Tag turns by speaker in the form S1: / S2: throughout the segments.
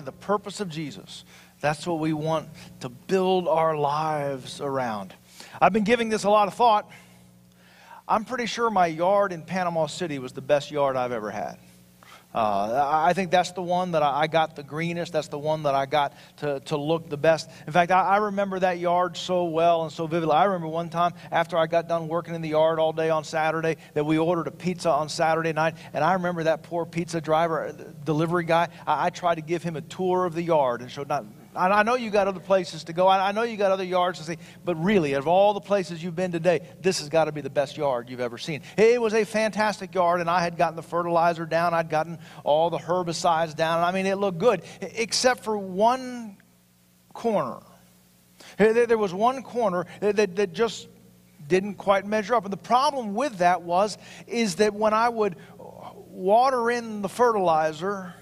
S1: the purpose of Jesus. That's what we want to build our lives around. I've been giving this a lot of thought. I'm pretty sure my yard in Panama City was the best yard I've ever had. Uh, I think that's the one that I got the greenest. That's the one that I got to, to look the best. In fact, I, I remember that yard so well and so vividly. I remember one time after I got done working in the yard all day on Saturday that we ordered a pizza on Saturday night. And I remember that poor pizza driver, uh, delivery guy, I, I tried to give him a tour of the yard and showed not I know you got other places to go. I know you got other yards to see. But really, of all the places you've been today, this has got to be the best yard you've ever seen. It was a fantastic yard, and I had gotten the fertilizer down. I'd gotten all the herbicides down. I mean, it looked good, except for one corner. There was one corner that, that just didn't quite measure up. And the problem with that was, is that when I would uh, water in the fertilizer,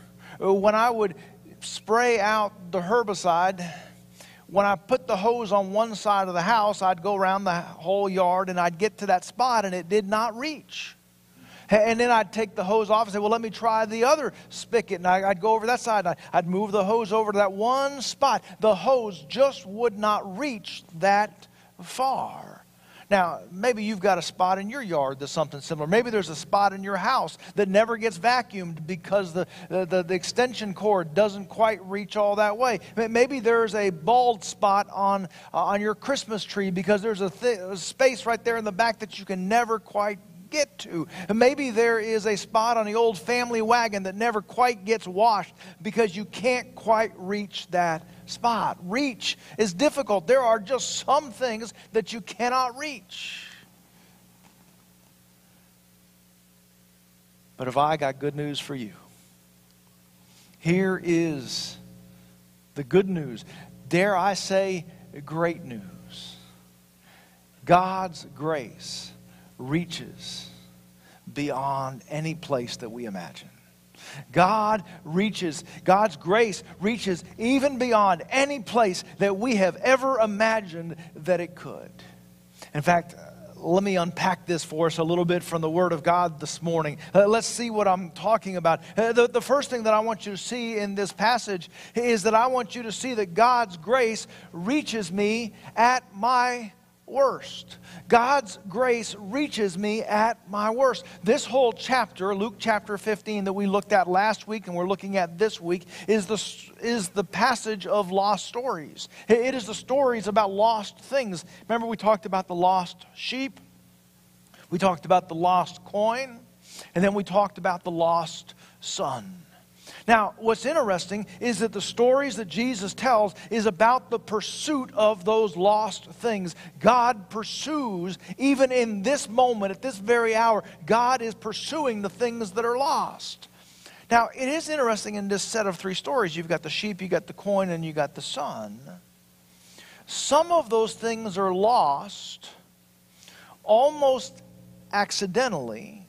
S1: uh, when I would spray out the herbicide, when I put the hose on one side of the house, I'd go around the whole yard and I'd get to that spot and it did not reach. And then I'd take the hose off and say, well, let me try the other spigot. And I'd go over that side and I'd move the hose over to that one spot. The hose just would not reach that far. Now, maybe you've got a spot in your yard that's something similar. Maybe there's a spot in your house that never gets vacuumed because the, the, the extension cord doesn't quite reach all that way. Maybe there's a bald spot on, uh, on your Christmas tree because there's a, th- a space right there in the back that you can never quite get to. Maybe there is a spot on the old family wagon that never quite gets washed because you can't quite reach that spot. Reach is difficult. There are just some things that you cannot reach. But have I got good news for you? Here is the good news. Dare I say, great news. God's grace reaches beyond any place that we imagine. God reaches, God's grace reaches even beyond any place that we have ever imagined that it could. In fact, let me unpack this for us a little bit from the Word of God this morning. Uh, let's see what I'm talking about. Uh, the, the first thing that I want you to see in this passage is that I want you to see that God's grace reaches me at my worst. God's grace reaches me at my worst. This whole chapter, Luke chapter 15, that we looked at last week and we're looking at this week, is the, is the passage of lost stories. It is the stories about lost things. Remember, we talked about the lost sheep, we talked about the lost coin, and then we talked about the lost son. Now, what's interesting is that the stories that Jesus tells is about the pursuit of those lost things. God pursues, even in this moment, at this very hour, God is pursuing the things that are lost. Now, it is interesting in this set of three stories you've got the sheep, you've got the coin, and you've got the son. Some of those things are lost almost accidentally,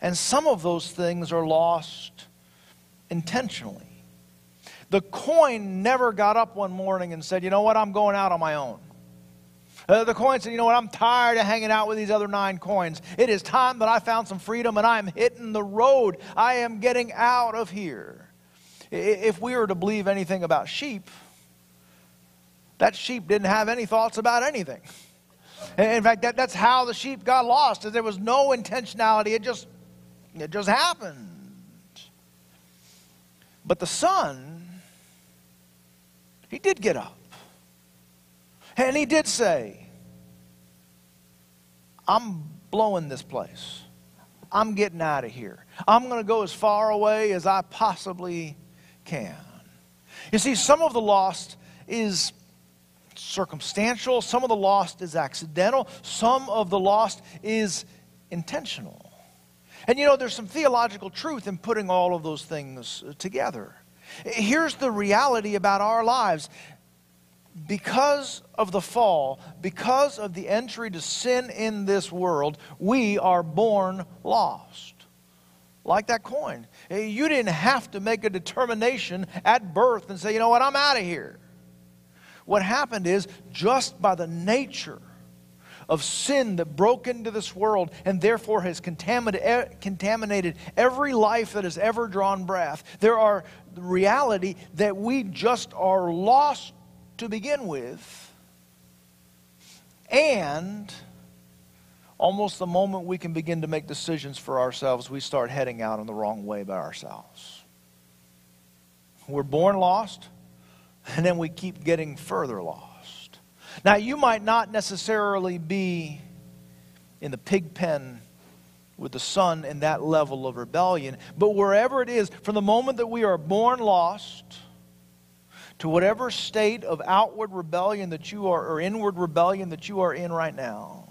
S1: and some of those things are lost intentionally. The coin never got up one morning and said, You know what, I'm going out on my own. Uh, the coin said, You know what, I'm tired of hanging out with these other nine coins. It is time that I found some freedom and I'm hitting the road. I am getting out of here. If we were to believe anything about sheep, that sheep didn't have any thoughts about anything. In fact, that, that's how the sheep got lost. There was no intentionality. It just, it just happened. But the son, he did get up. And he did say, I'm blowing this place. I'm getting out of here. I'm going to go as far away as I possibly can. You see, some of the lost is circumstantial, some of the lost is accidental, some of the lost is intentional. And you know, there's some theological truth in putting all of those things uh, together. Here's the reality about our lives. Because of the fall, because of the entry to sin in this world, we are born lost. Like that coin. You didn't have to make a determination at birth and say, you know what, I'm out of here. What happened is, just by the nature of sin that broke into this world and therefore has contaminated every life that has ever drawn breath. There are the reality that we just are lost to begin with. And almost the moment we can begin to make decisions for ourselves, we start heading out in the wrong way by ourselves. We're born lost, and then we keep getting further lost. Now, you might not necessarily be in the pig pen with the son in that level of rebellion, but wherever it is, from the moment that we are born lost, to whatever state of outward rebellion that you are, or inward rebellion that you are in right now,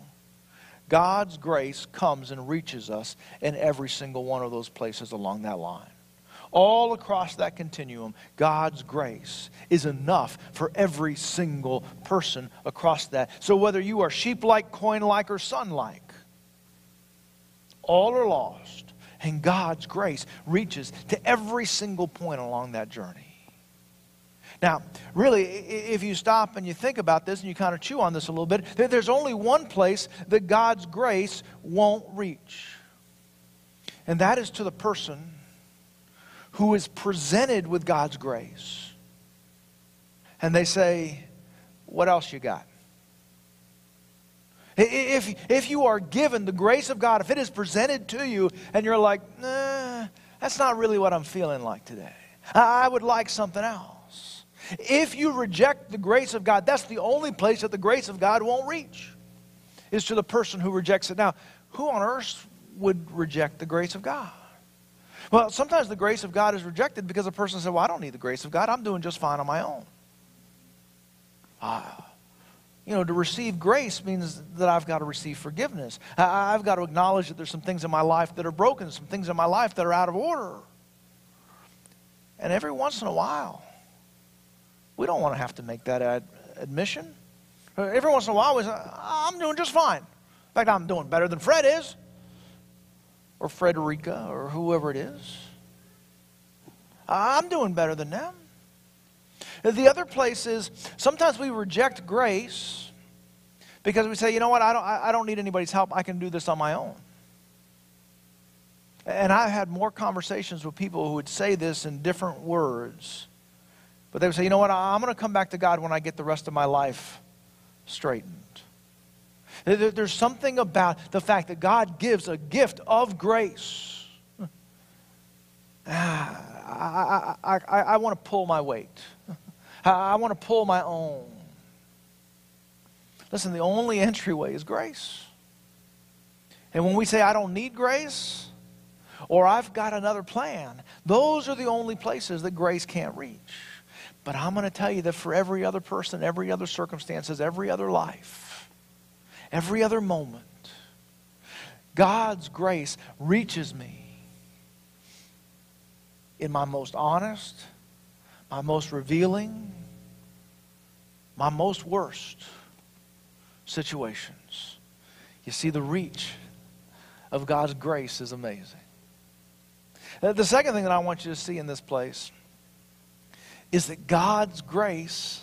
S1: God's grace comes and reaches us in every single one of those places along that line. All across that continuum, God's grace is enough for every single person across that. So whether you are sheep like, coin like, or son like, all are lost. And God's grace reaches to every single point along that journey. Now, really, if you stop and you think about this and you kind of chew on this a little bit, there's only one place that God's grace won't reach. And that is to the person who is presented with God's grace. And they say, What else you got? If, if you are given the grace of God, if it is presented to you and you're like, nah, that's not really what I'm feeling like today. I would like something else. If you reject the grace of God, that's the only place that the grace of God won't reach, is to the person who rejects it. Now, who on earth would reject the grace of God? Well, sometimes the grace of God is rejected because a person says, Well, I don't need the grace of God. I'm doing just fine on my own. Ah. You know, to receive grace means that I've got to receive forgiveness. I've got to acknowledge that there's some things in my life that are broken, some things in my life that are out of order. And every once in a while, we don't want to have to make that ad- admission. Every once in a while, we say, I'm doing just fine. In fact, I'm doing better than Fred is, or Frederica, or whoever it is. I'm doing better than them. The other place is sometimes we reject grace because we say, you know what, I don't, I don't need anybody's help. I can do this on my own. And I've had more conversations with people who would say this in different words. But they would say, you know what, I'm going to come back to God when I get the rest of my life straightened. There's something about the fact that God gives a gift of grace. Ah, I, I, I, I want to pull my weight. I want to pull my own. Listen, the only entryway is grace. And when we say, I don't need grace, or I've got another plan, those are the only places that grace can't reach. But I'm going to tell you that for every other person, every other circumstances, every other life, every other moment, God's grace reaches me in my most honest, my most revealing, my most worst situations. You see, the reach of God's grace is amazing. Uh, the second thing that I want you to see in this place is that God's grace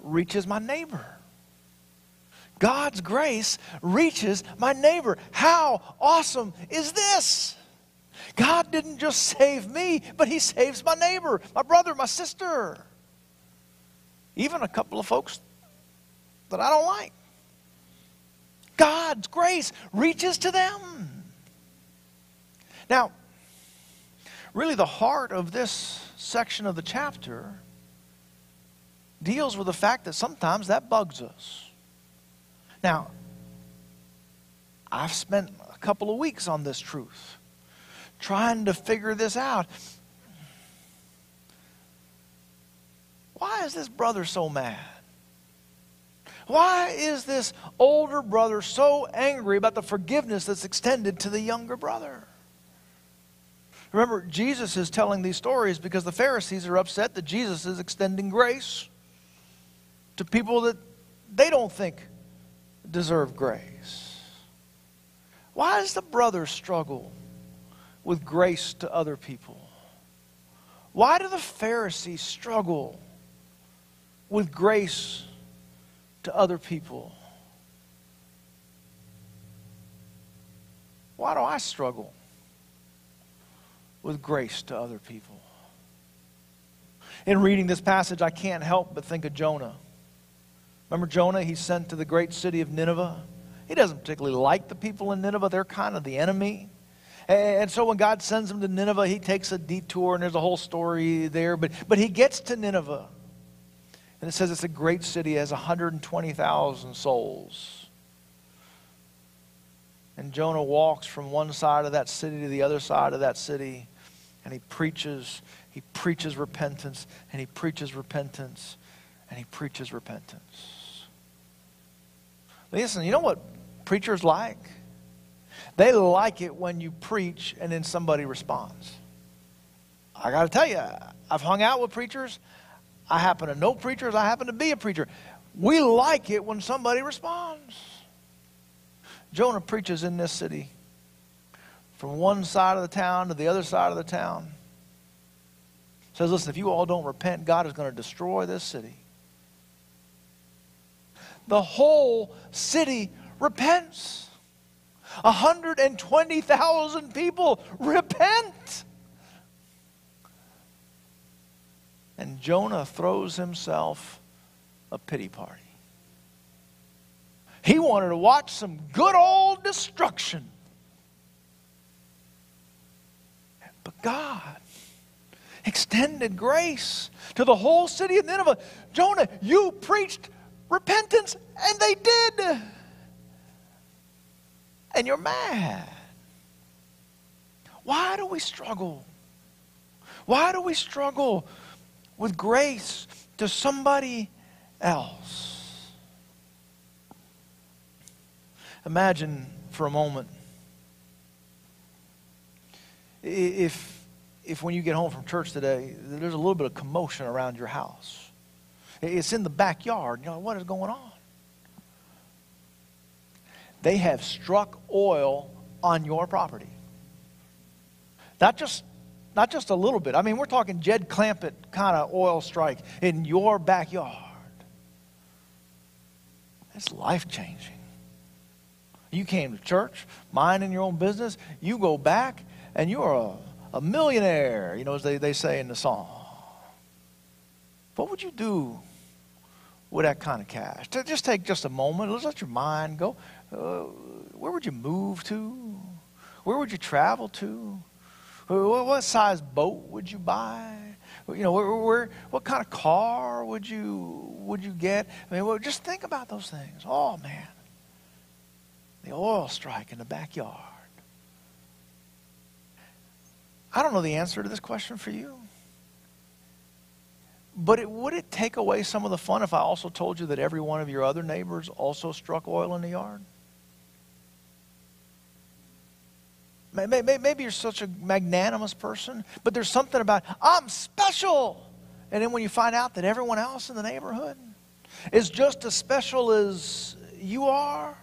S1: reaches my neighbor. God's grace reaches my neighbor. How awesome is this? God didn't just save me, but He saves my neighbor, my brother, my sister, even a couple of folks that I don't like. God's grace reaches to them. Now, really, the heart of this section of the chapter deals with the fact that sometimes that bugs us. Now, I've spent a couple of weeks on this truth, trying to figure this out. Why is this brother so mad? Why is this older brother so angry about the forgiveness that's extended to the younger brother? Remember, Jesus is telling these stories because the Pharisees are upset that Jesus is extending grace to people that they don't think deserve grace? Why does the brother struggle with grace to other people? Why do the Pharisees struggle with grace to other people? Why do I struggle with grace to other people? In reading this passage, I can't help but think of Jonah. Remember Jonah? He's sent to the great city of Nineveh. He doesn't particularly like the people in Nineveh, they're kind of the enemy. And so when God sends him to Nineveh, he takes a detour, and there's a whole story there. But, but he gets to Nineveh. And it says it's a great city, it has 120,000 souls. And Jonah walks from one side of that city to the other side of that city, and he preaches, he preaches repentance, and he preaches repentance, and he preaches repentance. Listen, you know what preachers like? They like it when you preach and then somebody responds. I got to tell you, I've hung out with preachers. I happen to know preachers. I happen to be a preacher. We like it when somebody responds. Jonah preaches in this city from one side of the town to the other side of the town. Says, listen, if you all don't repent, God is going to destroy this city. The whole city repents. 120,000 people repent. And Jonah throws himself a pity party. He wanted to watch some good old destruction. But God extended grace to the whole city of Nineveh. Jonah, you preached repentance, and they did. And you're mad. Why do we struggle? Why do we struggle with grace to somebody else? Imagine for a moment if, if when you get home from church today, there's a little bit of commotion around your house. It's in the backyard. You know, what is going on? They have struck oil on your property. Not just, not just a little bit. I mean, we're talking Jed Clampett kind of oil strike in your backyard. It's life changing. You came to church, minding your own business. You go back, and you're a, a millionaire, you know, as they, they say in the song. What would you do with that kind of cash? Just take just a moment. Let's let your mind go. Uh, where would you move to? Where would you travel to? What size boat would you buy? You know, where, where, what kind of car would you would you get? I mean, well, just think about those things. Oh man, the oil strike in the backyard. I don't know the answer to this question for you. But it, would it take away some of the fun if I also told you that every one of your other neighbors also struck oil in the yard? Maybe you're such a magnanimous person, but there's something about, I'm special. And then when you find out that everyone else in the neighborhood is just as special as you are,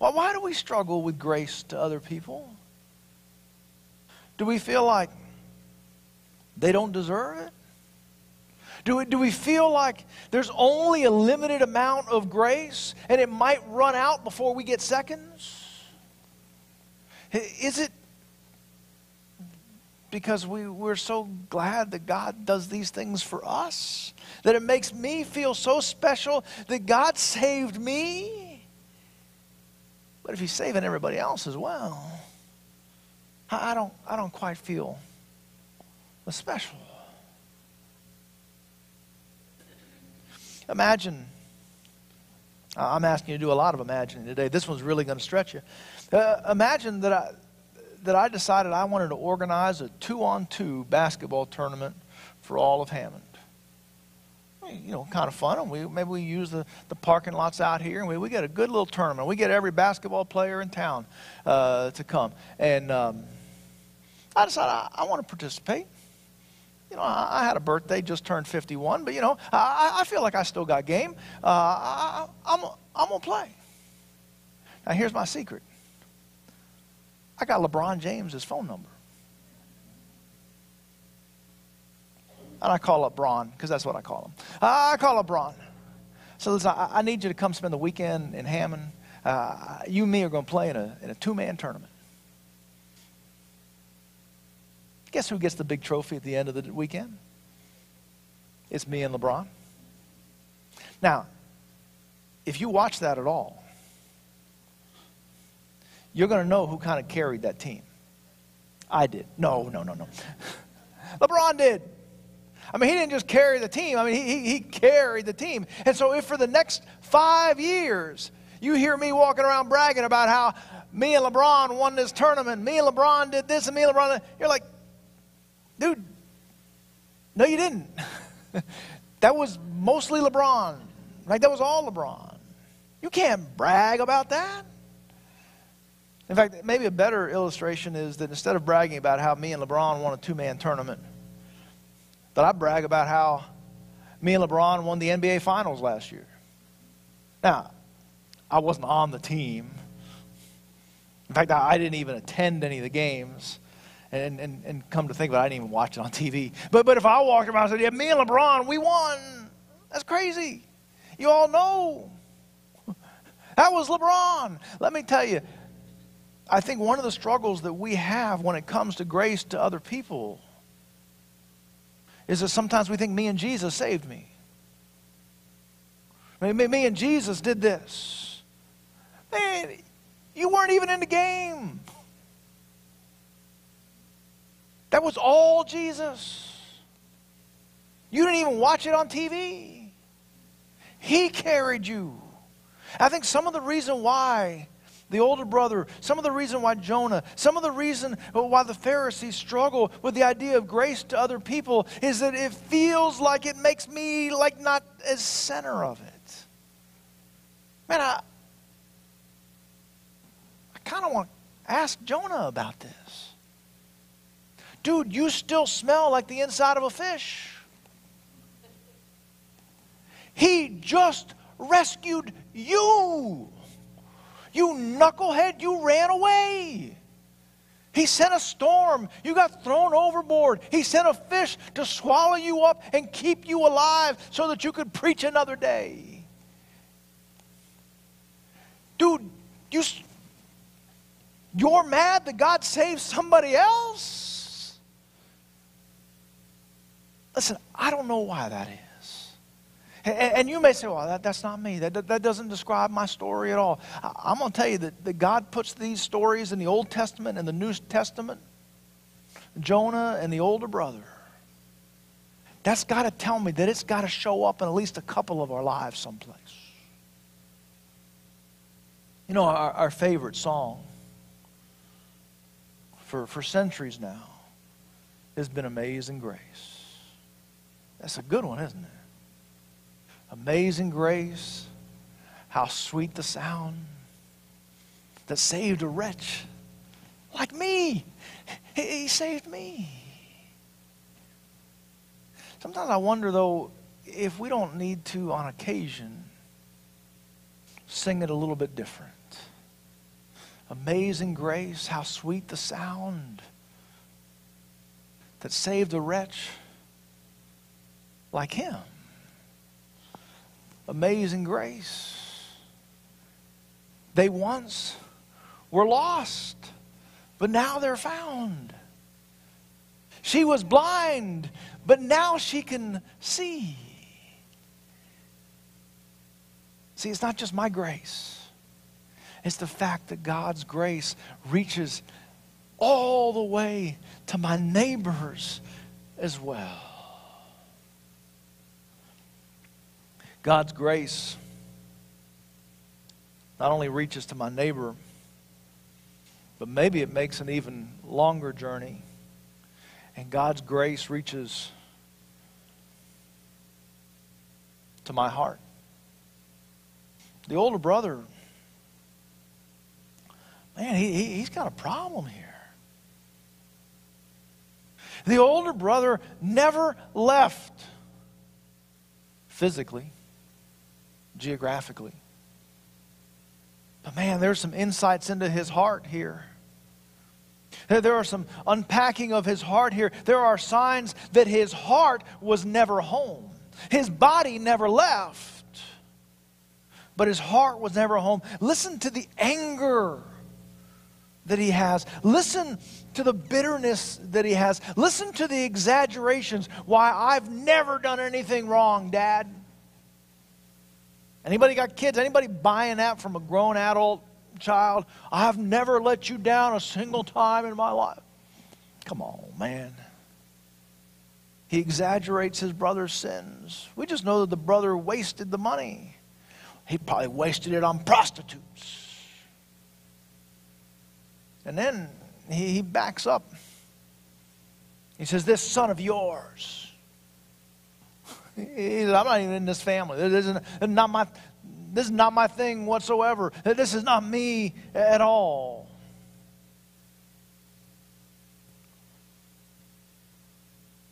S1: well, why do we struggle with grace to other people? Do we feel like they don't deserve it? Do we, do we feel like there's only a limited amount of grace and it might run out before we get seconds? Is it because we, we're so glad that God does these things for us? That it makes me feel so special that God saved me? But if He's saving everybody else as well, I don't, I don't quite feel special. Imagine. I'm asking you to do a lot of imagining today. This one's really going to stretch you. Uh, imagine that I, that I decided I wanted to organize a two on two basketball tournament for all of Hammond. You know, kind of fun. And we, maybe we use the, the parking lots out here and we, we get a good little tournament. We get every basketball player in town uh, to come. And um, I decided I, I want to participate. You know, I, I, had a birthday, just turned 51, but you know, I, I feel like I still got game. Uh, I, I'm, I'm going to play. Now, here's my secret I got LeBron James's phone number. And I call up Bron, because that's what I call him. I call up. So listen, I, need you to come spend the weekend in Hammond. Uh, you and me are going to play in a, in a two man tournament. Guess who gets the big trophy at the end of the weekend? It's me and LeBron. Now, if you watch that at all, you're going to know who kind of carried that team. I did. No, no, no, no. LeBron did. I mean, he didn't just carry the team. I mean, he, he, carried the team. And so, if for the next five years you hear me walking around bragging about how me and LeBron won this tournament, me and LeBron did this, and me and LeBron, you're like, dude, no, you didn't. that was mostly LeBron. Like, that was all LeBron. You can't brag about that. In fact, maybe a better illustration is that instead of bragging about how me and LeBron won a two man tournament, that I brag about how me and LeBron won the NBA Finals last year. Now, I wasn't on the team. In fact, I didn't even attend any of the games. And, and, and come to think of it, I didn't even watch it on TV. But, but if I walked around and said, yeah, me and LeBron, we won. That's crazy. You all know. That was LeBron. Let me tell you, I think one of the struggles that we have when it comes to grace to other people is that sometimes we think me and Jesus saved me. Me and Jesus did this. Man, you weren't even in the game. That was all Jesus. You didn't even watch it on TV. He carried you. I think some of the reason why the older brother, some of the reason why Jonah, some of the reason why the Pharisees struggle with the idea of grace to other people is that it feels like it makes me like not as center of it. Man, I, I kind of want to ask Jonah about this. Dude, you still smell like the inside of a fish. He just rescued you. You knucklehead, you ran away. He sent a storm. You got thrown overboard. He sent a fish to swallow you up and keep you alive so that you could preach another day. Dude, you, you're mad that God saved somebody else? Listen, I don't know why that is. And, you may say, well, that, that's not me. That, that doesn't describe my story at all. I, am going to tell you that, that God puts these stories in the Old Testament and the New Testament. Jonah and the older brother. That's got to tell me that it's got to show up in at least a couple of our lives someplace. You know, our, our favorite song for, for centuries now has been Amazing Grace. That's a good one, isn't it? Amazing grace, how sweet the sound that saved a wretch like me. He saved me. Sometimes I wonder, though, if we don't need to, on occasion, sing it a little bit different. Amazing grace, how sweet the sound that saved a wretch like him amazing grace. They once were lost, but now they're found. She was blind, but now she can see. See, it's not just my grace, it's the fact that God's grace reaches all the way to my neighbors as well. God's grace not only reaches to my neighbor, but maybe it makes an even longer journey. And God's grace reaches to my heart. The older brother, man, he, he, he's got a problem here. The older brother never left physically geographically. But man, there's some insights into his heart here. There are some unpacking of his heart here. There are signs that his heart was never home. His body never left, but his heart was never home. Listen to the anger that he has. Listen to the bitterness that he has. Listen to the exaggerations. Why, I've never done anything wrong, Dad. Anybody got kids? Anybody buying that from a grown adult child? I've never let you down a single time in my life. Come on, man. He exaggerates his brother's sins. We just know that the brother wasted the money. He probably wasted it on prostitutes. And then he, backs up. He says, This son of yours. I'm not even in this family. This is not my, this is not my thing whatsoever. This is not me at all.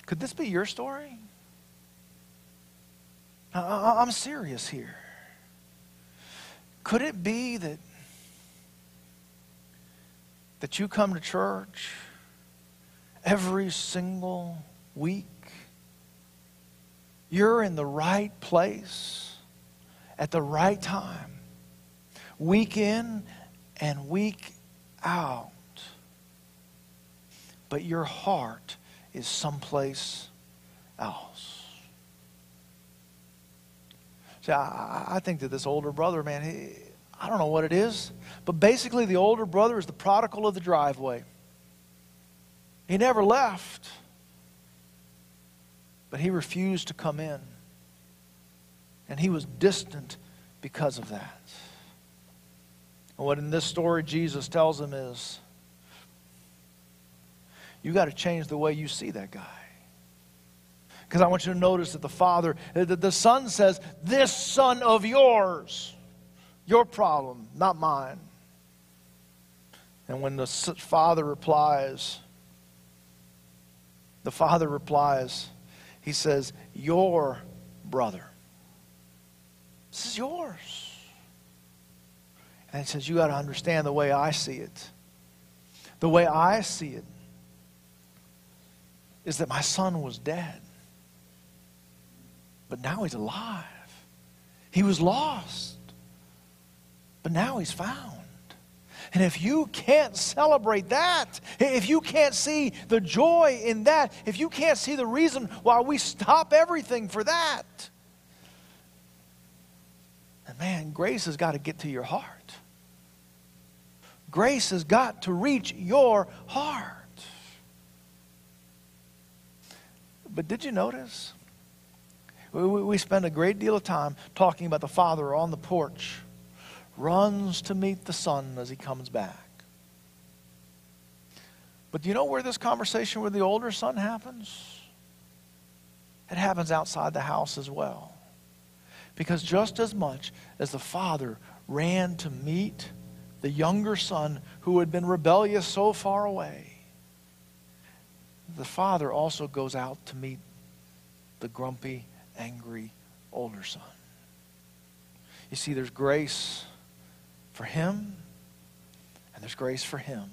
S1: Could this be your story? I'm serious here. Could it be that, that you come to church every single week? You're in the right place at the right time, week in and week out. But your heart is someplace else. See, I, I think that this older brother, man, he, I don't know what it is, but basically the older brother is the prodigal of the driveway. He never left, but he refused to come in. And he was distant because of that. And what in this story Jesus tells him is you got to change the way you see that guy. Because I want you to notice that the father, that the son says, This son of yours, your problem, not mine. And when the father replies, the father replies, he says, Your brother. This is yours. And he says, You got to understand the way I see it. The way I see it is that my son was dead, but now he's alive. He was lost, but now he's found. And if you can't celebrate that, if you can't see the joy in that, if you can't see the reason why we stop everything for that, and man, grace has got to get to your heart. Grace has got to reach your heart. But did you notice? We, we spend a great deal of time talking about the father on the porch, runs to meet the son as he comes back. But do you know where this conversation with the older son happens? It happens outside the house as well. Because just as much as the father ran to meet the younger son who had been rebellious so far away, the father also goes out to meet the grumpy, angry older son. You see, there's grace for him, and there's grace for him.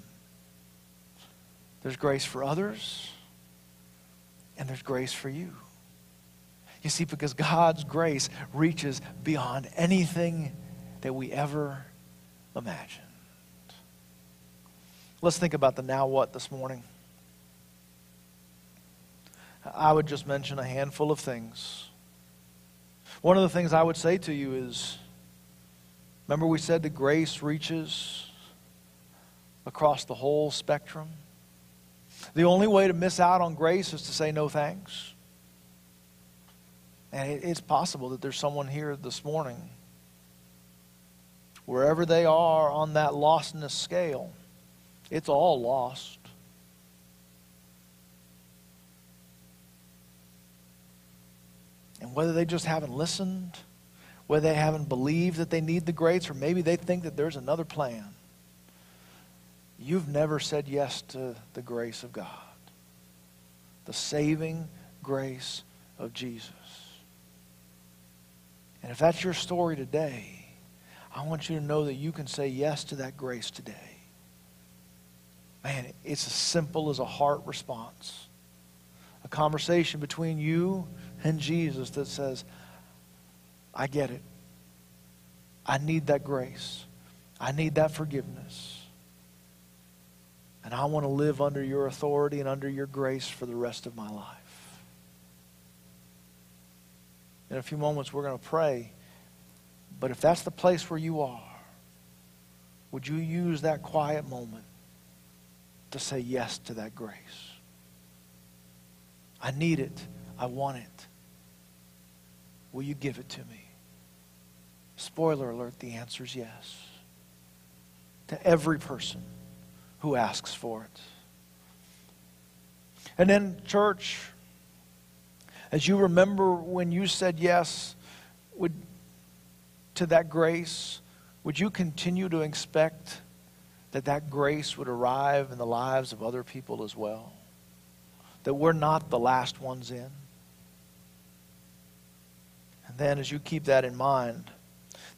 S1: There's grace for others, and there's grace for you. You see, because God's grace reaches beyond anything that we ever imagined. Let's think about the now what this morning. I would just mention a handful of things. One of the things I would say to you is remember, we said that grace reaches across the whole spectrum. The only way to miss out on grace is to say no thanks. And it's possible that there's someone here this morning, wherever they are on that lostness scale, it's all lost. And whether they just haven't listened, whether they haven't believed that they need the grace, or maybe they think that there's another plan, you've never said yes to the grace of God, the saving grace of Jesus. And if that's your story today, I want you to know that you can say yes to that grace today. Man, it's as simple as a heart response. A conversation between you and Jesus that says, I get it. I need that grace. I need that forgiveness. And I want to live under your authority and under your grace for the rest of my life. In a few moments, we're going to pray. But if that's the place where you are, would you use that quiet moment to say yes to that grace? I need it. I want it. Will you give it to me? Spoiler alert, the answer is yes. To every person who asks for it. And then, church, as you remember when you said yes would, to that grace, would you continue to expect that that grace would arrive in the lives of other people as well? That we're not the last ones in? And then, as you keep that in mind,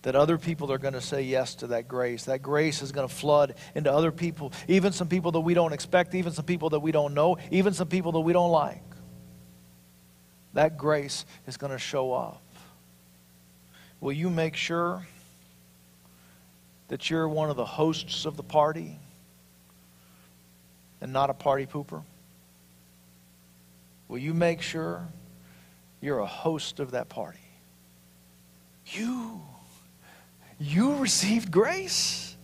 S1: that other people are going to say yes to that grace. That grace is going to flood into other people, even some people that we don't expect, even some people that we don't know, even some people that we don't like. That grace is going to show up. Will you make sure that you're one of the hosts of the party and not a party pooper? Will you make sure you're a host of that party? You you received grace.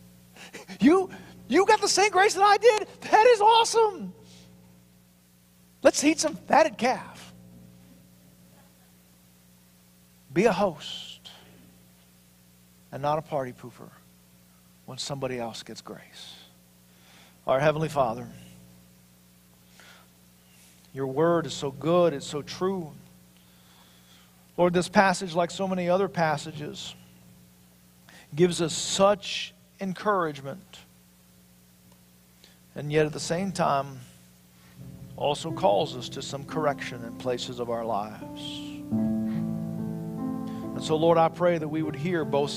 S1: You, you got the same grace that I did. That is awesome. Let's eat some fatted calf. Be a host and not a party pooper when somebody else gets grace. Our Heavenly Father, your word is so good, it's so true. Lord, this passage, like so many other passages, gives us such encouragement, and yet at the same time also calls us to some correction in places of our lives. And so, Lord, I pray that we would hear both